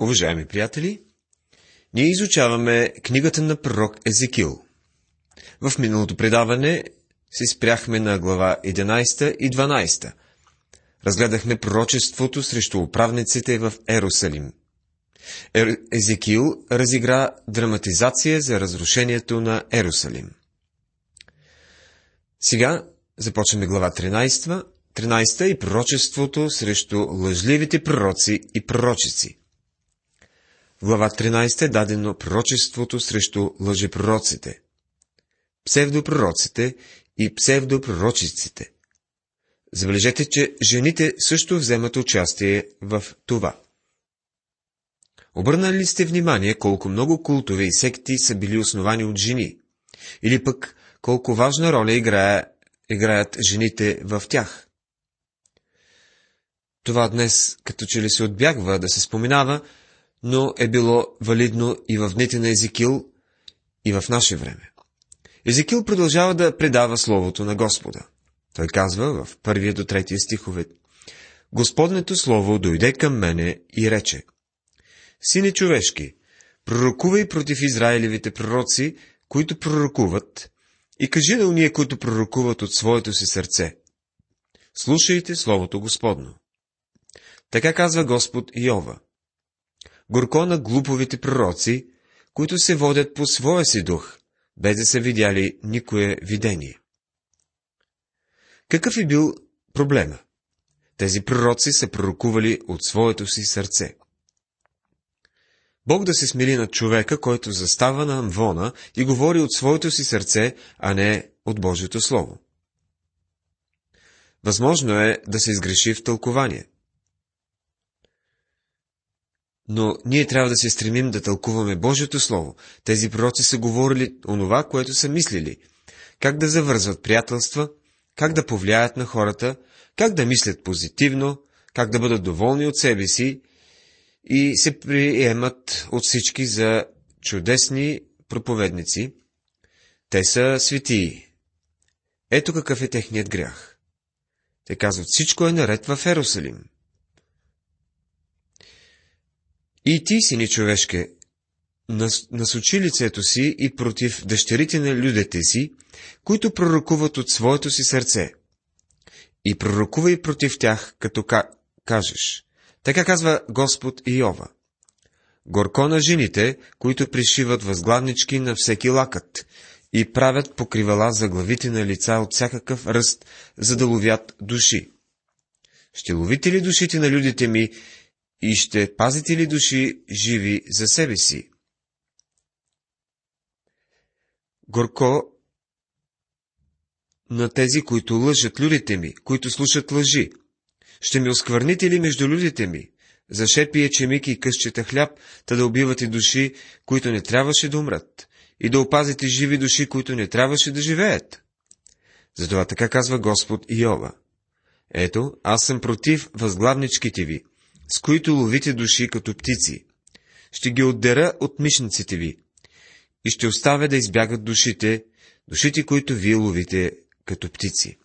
Уважаеми приятели, ние изучаваме книгата на пророк Езекил. В миналото предаване се спряхме на глава 11 и 12. Разгледахме пророчеството срещу управниците в Ерусалим. Езекил разигра драматизация за разрушението на Ерусалим. Сега започваме глава 13, 13 и пророчеството срещу лъжливите пророци и пророчици. Глава 13 е дадено пророчеството срещу лъжепророците, псевдопророците и псевдопророчиците. Забележете, че жените също вземат участие в това. Обърнали ли сте внимание колко много култове и секти са били основани от жени? Или пък колко важна роля играе, играят жените в тях? Това днес като че ли се отбягва да се споменава, но е било валидно и в дните на Езекил, и в наше време. Езекил продължава да предава Словото на Господа. Той казва в първия до третия стихове Господнето Слово дойде към мене и рече Сине човешки, пророкувай против Израилевите пророци, които пророкуват, и кажи на уния, които пророкуват от своето си сърце. Слушайте Словото Господно. Така казва Господ Йова. Горко на глуповите пророци, които се водят по своя си дух, без да са видяли никое видение. Какъв е бил проблема? Тези пророци са пророкували от своето си сърце. Бог да се смили над човека, който застава на амвона и говори от своето си сърце, а не от Божието Слово. Възможно е да се изгреши в тълкование. Но ние трябва да се стремим да тълкуваме Божието Слово. Тези пророци са говорили онова, което са мислили. Как да завързват приятелства, как да повлияят на хората, как да мислят позитивно, как да бъдат доволни от себе си и се приемат от всички за чудесни проповедници. Те са светии. Ето какъв е техният грях. Те казват, всичко е наред в Ерусалим. И ти, сини човешке, насочи лицето си и против дъщерите на людите си, които пророкуват от своето си сърце. И пророкувай против тях, като кажеш. Така казва Господ Иова. Горко на жените, които пришиват възглавнички на всеки лакът и правят покривала за главите на лица от всякакъв ръст, за да ловят души. Ще ловите ли душите на людите ми и ще пазите ли души живи за себе си? Горко на тези, които лъжат людите ми, които слушат лъжи. Ще ми осквърните ли между людите ми? За шепие, чемики и късчета хляб, та да убивате души, които не трябваше да умрат, и да опазите живи души, които не трябваше да живеят. Затова така казва Господ Иова. Ето, аз съм против възглавничките ви, с които ловите души като птици. Ще ги отдера от мишниците ви и ще оставя да избягат душите, душите, които вие ловите като птици.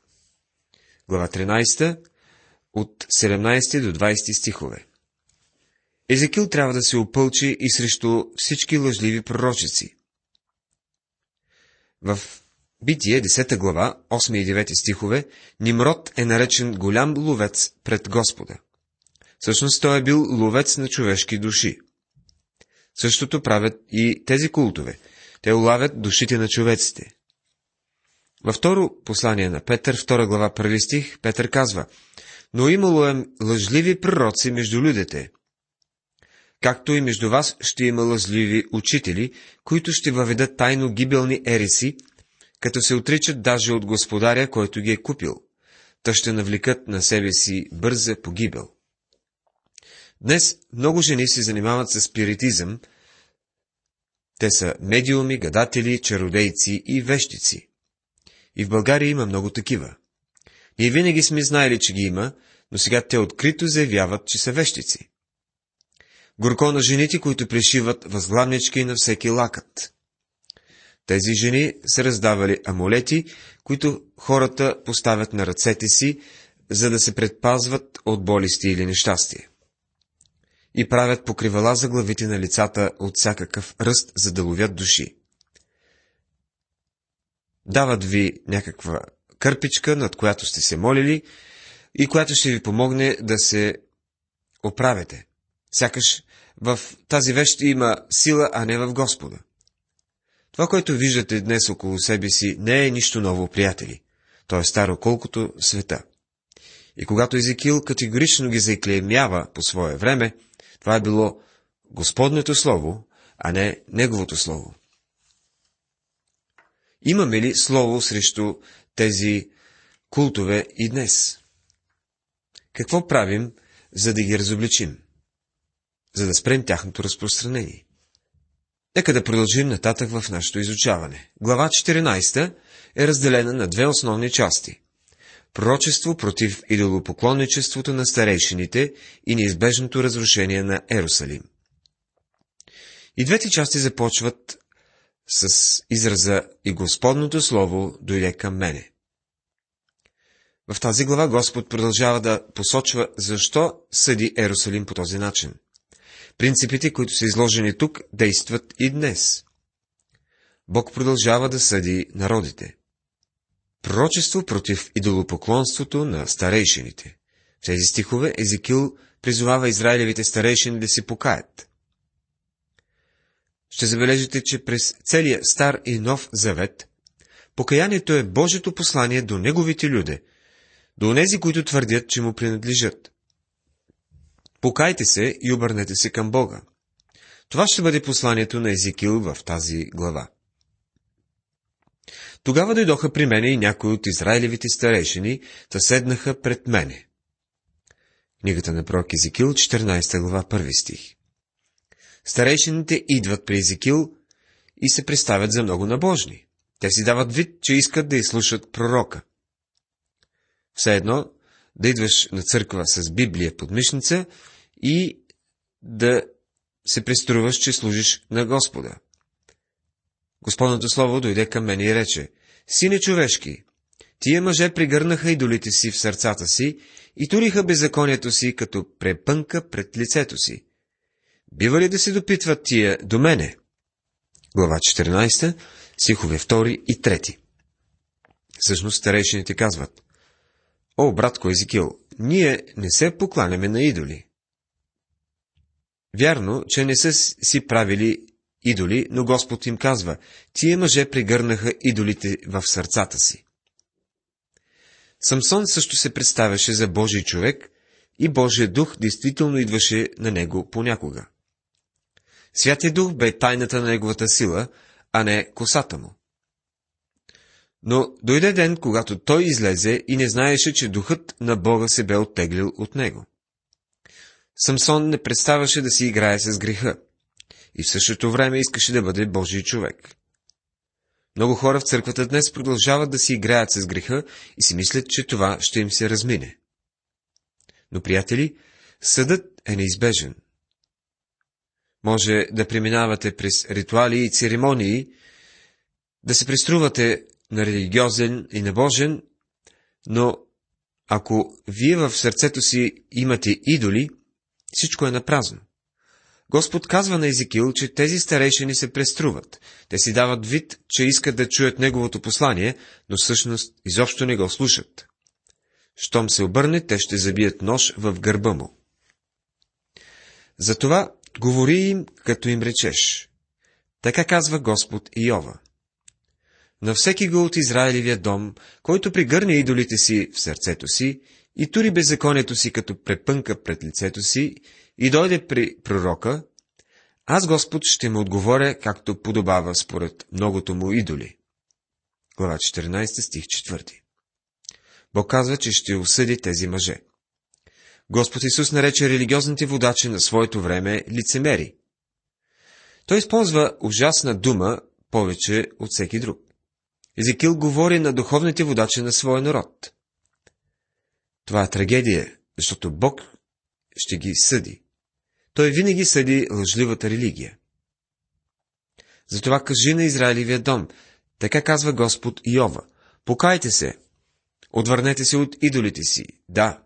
Глава 13, от 17 до 20 стихове. Езекил трябва да се опълчи и срещу всички лъжливи пророчици. В Битие, 10 глава, 8 и 9 стихове, Нимрод е наречен голям ловец пред Господа. Всъщност той е бил ловец на човешки души. Същото правят и тези култове. Те улавят душите на човеците. Във второ послание на Петър, втора глава, първи стих, Петър казва, но имало е лъжливи пророци между людите. Както и между вас ще има лъжливи учители, които ще въведат тайно гибелни ереси, като се отричат даже от господаря, който ги е купил. Та ще навлекат на себе си бърза погибел. Днес много жени се занимават с спиритизъм. Те са медиуми, гадатели, чародейци и вещици. И в България има много такива. Ние винаги сме знаели, че ги има, но сега те открито заявяват, че са вещици. Горко на жените, които пришиват възглавнички на всеки лакът. Тези жени са раздавали амулети, които хората поставят на ръцете си, за да се предпазват от болести или нещастие. И правят покривала за главите на лицата от всякакъв ръст, за да ловят души. Дават ви някаква кърпичка, над която сте се молили и която ще ви помогне да се оправите. Сякаш в тази вещ има сила, а не в Господа. Това, което виждате днес около себе си, не е нищо ново, приятели. То е старо колкото света. И когато Езекил категорично ги заклеймява по свое време, това е било Господнето Слово, а не Неговото Слово. Имаме ли Слово срещу тези култове и днес? Какво правим, за да ги разобличим? За да спрем тяхното разпространение? Нека да продължим нататък в нашето изучаване. Глава 14 е разделена на две основни части. Пророчество против идолопоклонничеството на старейшините и неизбежното разрушение на Ерусалим. И двете части започват с израза «И Господното Слово дойде към мене». В тази глава Господ продължава да посочва защо съди Ерусалим по този начин. Принципите, които са изложени тук, действат и днес. Бог продължава да съди народите. Пророчество против идолопоклонството на старейшините. В тези стихове Езекил призовава израилевите старейшини да се покаят. Ще забележите, че през целия Стар и Нов Завет покаянието е Божието послание до неговите люде, до онези, които твърдят, че му принадлежат. Покайте се и обърнете се към Бога. Това ще бъде посланието на Езекил в тази глава. Тогава дойдоха при мене и някои от Израилевите старейшини, та седнаха пред мене. Книгата на пророк Езекил, 14 глава, 1 стих. Старейшините идват при Езекил и се представят за много набожни. Те си дават вид, че искат да изслушат пророка. Все едно да идваш на църква с Библия под мишница и да се преструваш, че служиш на Господа. Господното слово дойде към мен и рече, Сине човешки, тия мъже пригърнаха идолите си в сърцата си и туриха беззаконието си, като препънка пред лицето си. Бива ли да се допитват тия до мене? Глава 14, стихове 2 и 3. Всъщност старейшините казват, О, братко Езикил, ние не се покланяме на идоли. Вярно, че не са си правили идоли, но Господ им казва, тия мъже пригърнаха идолите в сърцата си. Самсон също се представяше за Божий човек и Божия дух действително идваше на него понякога. Святия дух бе тайната на неговата сила, а не косата му. Но дойде ден, когато той излезе и не знаеше, че духът на Бога се бе оттеглил от него. Самсон не представаше да си играе с греха и в същото време искаше да бъде Божий човек. Много хора в църквата днес продължават да си играят с греха и си мислят, че това ще им се размине. Но, приятели, съдът е неизбежен. Може да преминавате през ритуали и церемонии, да се преструвате на религиозен и набожен, но ако вие в сърцето си имате идоли, всичко е напразно. Господ казва на Езекил, че тези старейшини се преструват. Те си дават вид, че искат да чуят неговото послание, но всъщност изобщо не го слушат. Щом се обърне, те ще забият нож в гърба му. Затова говори им, като им речеш. Така казва Господ Иова. На всеки го от Израилевия дом, който пригърне идолите си в сърцето си и тури беззаконието си като препънка пред лицето си и дойде при пророка, аз Господ ще му отговоря, както подобава според многото му идоли. Глава 14, стих 4. Бог казва, че ще осъди тези мъже. Господ Исус нарече религиозните водачи на своето време лицемери. Той използва ужасна дума повече от всеки друг. Езекил говори на духовните водачи на своя народ. Това е трагедия, защото Бог ще ги съди. Той винаги съди лъжливата религия. Затова кажи на Израилевия дом, така казва Господ Йова, покайте се, отвърнете се от идолите си, да,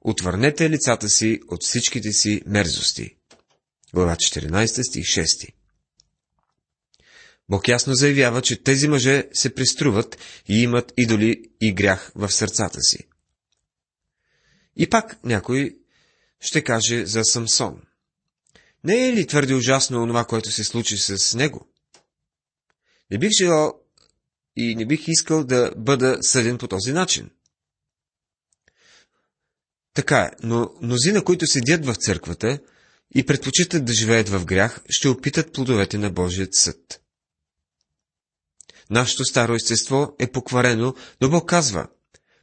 отвърнете лицата си от всичките си мерзости. Глава 14, стих 6. Бог ясно заявява, че тези мъже се приструват и имат идоли и грях в сърцата си. И пак някой ще каже за Самсон. Не е ли твърде ужасно онова, което се случи с него? Не бих желал и не бих искал да бъда съден по този начин. Така е, но мнозина, които седят в църквата и предпочитат да живеят в грях, ще опитат плодовете на Божият съд. Нашето старо естество е покварено, но Бог казва,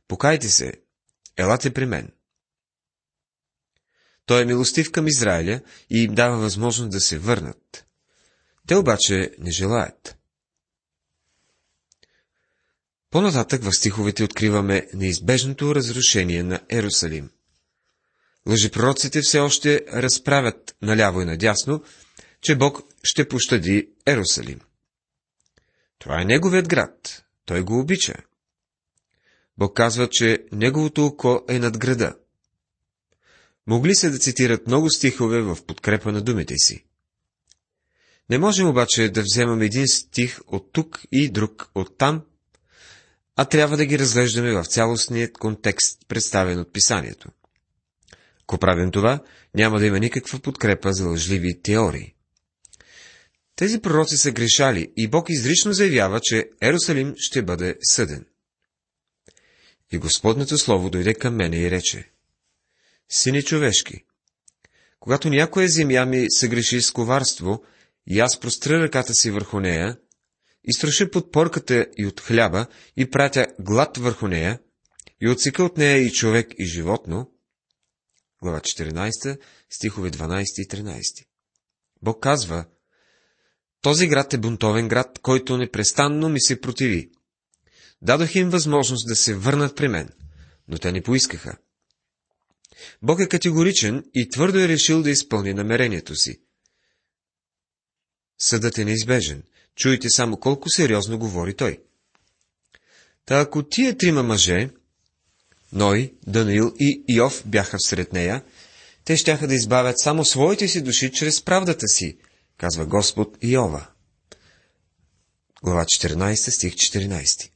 покайте се, елате при мен. Той е милостив към Израиля и им дава възможност да се върнат. Те обаче не желаят. По-нататък в стиховете откриваме неизбежното разрушение на Ерусалим. Лъжепророците все още разправят наляво и надясно, че Бог ще пощади Ерусалим. Това е неговият град. Той го обича. Бог казва, че неговото око е над града. Могли се да цитират много стихове в подкрепа на думите си. Не можем обаче да вземем един стих от тук и друг от там, а трябва да ги разглеждаме в цялостният контекст, представен от писанието. Ако правим това, няма да има никаква подкрепа за лъжливи теории. Тези пророци са грешали и Бог изрично заявява, че Ерусалим ще бъде съден. И Господното Слово дойде към мене и рече, Сине човешки, когато някоя земя ми се греши с коварство, и аз простра ръката си върху нея, и страша подпорката и от хляба, и пратя глад върху нея, и отсека от нея и човек и животно, глава 14, стихове 12 и 13. Бог казва, този град е бунтовен град, който непрестанно ми се противи. Дадох им възможност да се върнат при мен, но те не поискаха. Бог е категоричен и твърдо е решил да изпълни намерението си. Съдът е неизбежен. Чуйте само колко сериозно говори той. Та ако тия трима мъже, Ной, Даниил и Иов бяха всред нея, те щяха да избавят само своите си души чрез правдата си, казва Господ Иова. Глава 14, стих 14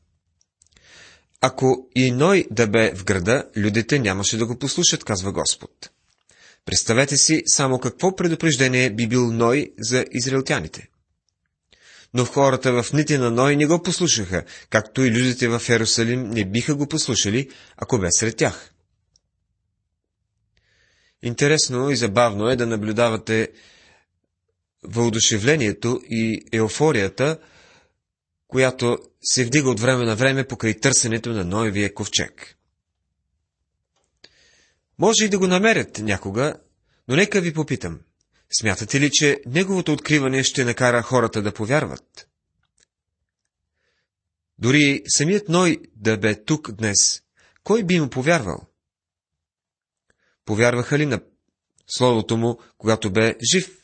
Ако и Ной да бе в града, людите нямаше да го послушат, казва Господ. Представете си само какво предупреждение би бил Ной за израелтяните. Но хората в нити на Ной не го послушаха, както и людите в Ерусалим не биха го послушали, ако бе сред тях. Интересно и забавно е да наблюдавате въодушевлението и еуфорията, която се вдига от време на време покрай търсенето на Ноевия ковчег. Може и да го намерят някога, но нека ви попитам. Смятате ли, че неговото откриване ще накара хората да повярват? Дори самият Ной да бе тук днес, кой би му повярвал? Повярваха ли на словото му, когато бе жив?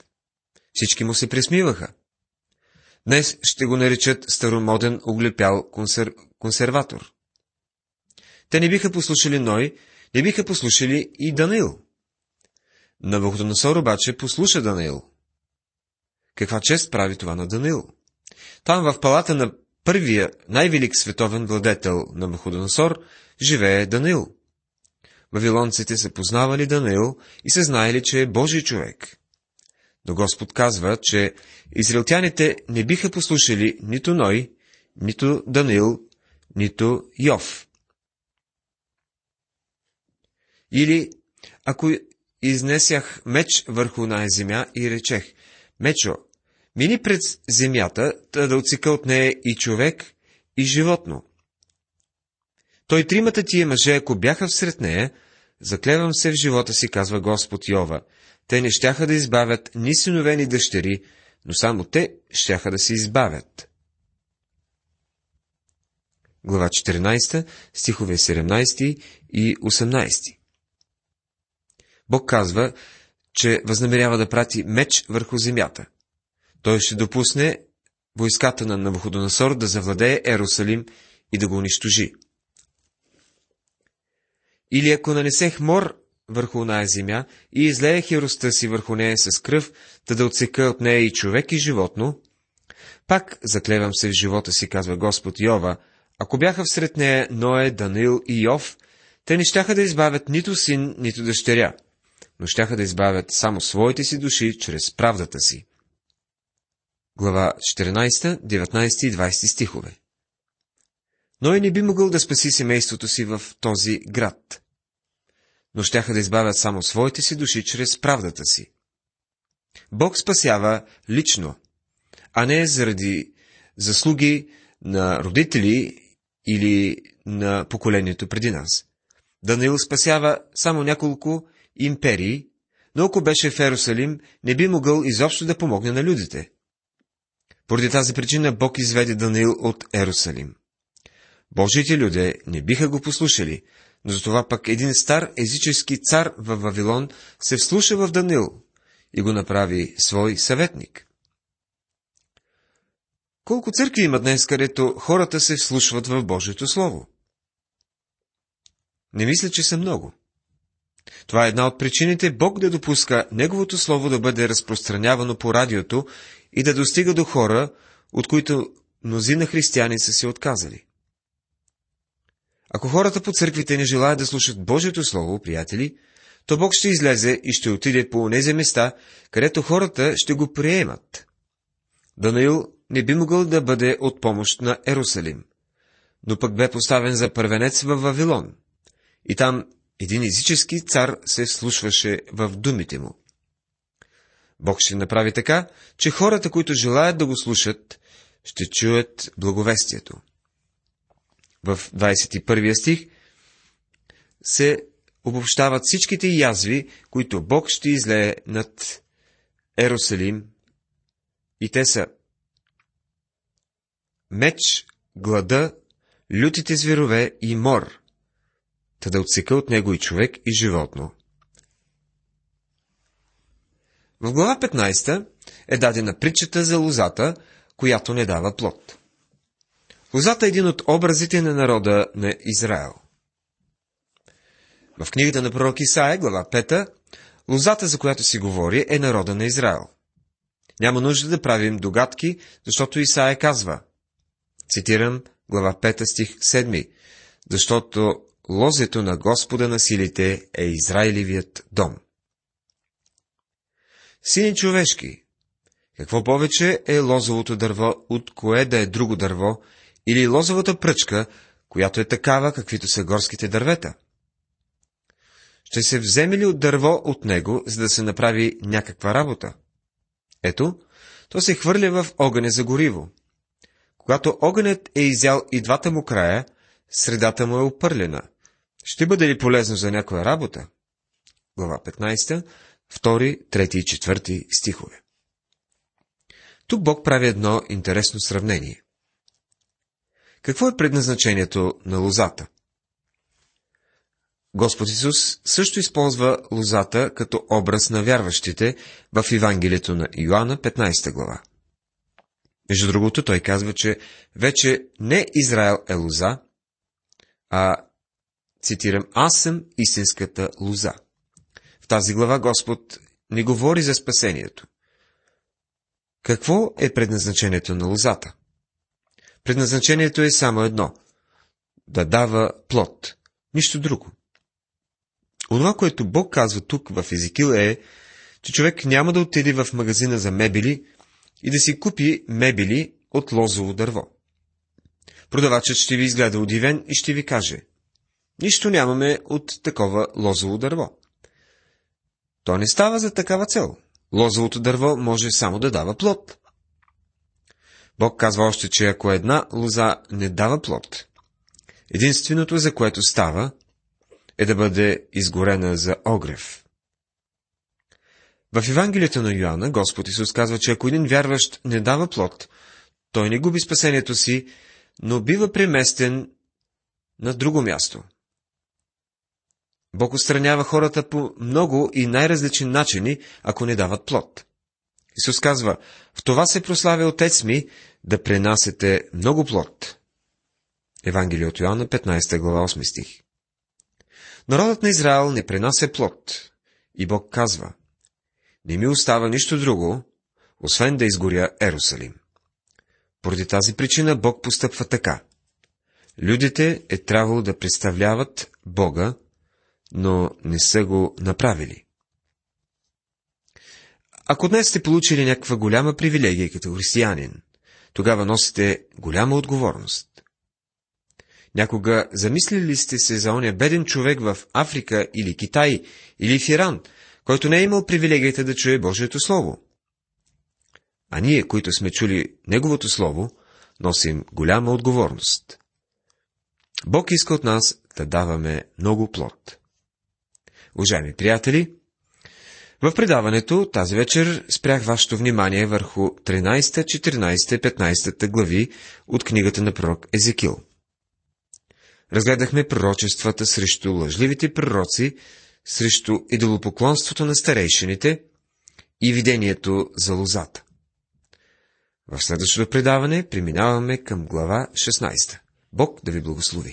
Всички му се присмиваха. Днес ще го наричат старомоден оглепял консер... консерватор. Те не биха послушали Ной, не биха послушали и Данил. Навуходоносор обаче послуша Данил. Каква чест прави това на Данил? Там в палата на първия най-велик световен владетел на Навуходоносор живее Данил. Вавилонците са познавали Данил и са знаели, че е Божий човек. Но Господ казва, че израелтяните не биха послушали нито Ной, нито Данил, нито Йов. Или, ако изнесях меч върху най земя и речех, Мечо, мини пред земята, да отсека от нея и човек, и животно. Той тримата тия мъже, ако бяха всред нея, заклевам се в живота си, казва Господ Йова, те не щяха да избавят ни синове, ни дъщери, но само те щяха да се избавят. Глава 14, стихове 17 и 18 Бог казва, че възнамерява да прати меч върху земята. Той ще допусне войската на Навуходоносор да завладее Ерусалим и да го унищожи. Или ако нанесех мор върху оная земя и излее хиростта си върху нея с кръв, да да отсека от нея и човек и животно, пак заклевам се в живота си, казва Господ Йова, ако бяха всред нея Ное, Данил и Йов, те не щяха да избавят нито син, нито дъщеря, но щяха да избавят само своите си души чрез правдата си. Глава 14, 19 и 20 стихове. Ной не би могъл да спаси семейството си в този град, но щяха да избавят само своите си души чрез правдата си. Бог спасява лично, а не заради заслуги на родители или на поколението преди нас. Данаил спасява само няколко империи, но ако беше в Ерусалим, не би могъл изобщо да помогне на людите. Поради тази причина Бог изведе Данаил от Ерусалим. Божите люди не биха го послушали, но затова пък един стар езически цар в Вавилон се вслуша в Данил и го направи свой съветник. Колко църкви има днес, където хората се вслушват в Божието Слово? Не мисля, че са много. Това е една от причините Бог да допуска Неговото Слово да бъде разпространявано по радиото и да достига до хора, от които мнозина християни са се отказали. Ако хората по църквите не желаят да слушат Божието Слово, приятели, то Бог ще излезе и ще отиде по онези места, където хората ще го приемат. Данаил не би могъл да бъде от помощ на Ерусалим, но пък бе поставен за първенец в Вавилон. И там един езически цар се слушваше в думите му. Бог ще направи така, че хората, които желаят да го слушат, ще чуят благовестието. В 21 стих се обобщават всичките язви, които Бог ще излее над Ерусалим, и те са меч, глада, лютите зверове и мор, та да отсека от него и човек и животно. В глава 15 е дадена притчата за лозата, която не дава плод. Лозата е един от образите на народа на Израел. В книгата на пророк Исаия, глава 5, лозата, за която си говори, е народа на Израел. Няма нужда да правим догадки, защото Исаия казва, цитирам глава 5 стих 7, защото лозето на Господа на силите е Израилевият дом. Сини човешки, какво повече е лозовото дърво, от кое да е друго дърво, или лозовата пръчка, която е такава, каквито са горските дървета? Ще се вземе ли от дърво от него, за да се направи някаква работа? Ето, то се хвърля в огъня за гориво. Когато огънят е изял и двата му края, средата му е опърлена. Ще бъде ли полезно за някоя работа? Глава 15, 2, 3 и 4 стихове. Тук Бог прави едно интересно сравнение. Какво е предназначението на лозата? Господ Исус също използва лозата като образ на вярващите в Евангелието на Йоанна, 15 глава. Между другото, той казва, че вече не Израел е лоза, а, цитирам, аз съм истинската лоза. В тази глава Господ не говори за спасението. Какво е предназначението на лозата? Предназначението е само едно – да дава плод, нищо друго. Онова, което Бог казва тук в Езикил е, че човек няма да отиде в магазина за мебели и да си купи мебели от лозово дърво. Продавачът ще ви изгледа удивен и ще ви каже, нищо нямаме от такова лозово дърво. То не става за такава цел. Лозовото дърво може само да дава плод. Бог казва още, че ако една лоза не дава плод, единственото, за което става, е да бъде изгорена за огрев. В Евангелието на Йоанна Господ Исус казва, че ако един вярващ не дава плод, той не губи спасението си, но бива преместен на друго място. Бог отстранява хората по много и най-различни начини, ако не дават плод. Исус казва, в това се прославя Отец ми, да пренасете много плод. Евангелие от Йоанна, 15 глава, 8 стих. Народът на Израел не пренася плод. И Бог казва, не ми остава нищо друго, освен да изгоря Ерусалим. Поради тази причина Бог постъпва така. Людите е трябвало да представляват Бога, но не са го направили. Ако днес сте получили някаква голяма привилегия като християнин, тогава носите голяма отговорност. Някога замислили ли сте се за оня беден човек в Африка или Китай или в Иран, който не е имал привилегията да чуе Божието Слово? А ние, които сме чули Неговото Слово, носим голяма отговорност. Бог иска от нас да даваме много плод. Уважаеми приятели, в предаването тази вечер спрях вашето внимание върху 13, 14, 15 глави от книгата на пророк Езекил. Разгледахме пророчествата срещу лъжливите пророци, срещу идолопоклонството на старейшините и видението за лозата. В следващото предаване преминаваме към глава 16. Бог да ви благослови!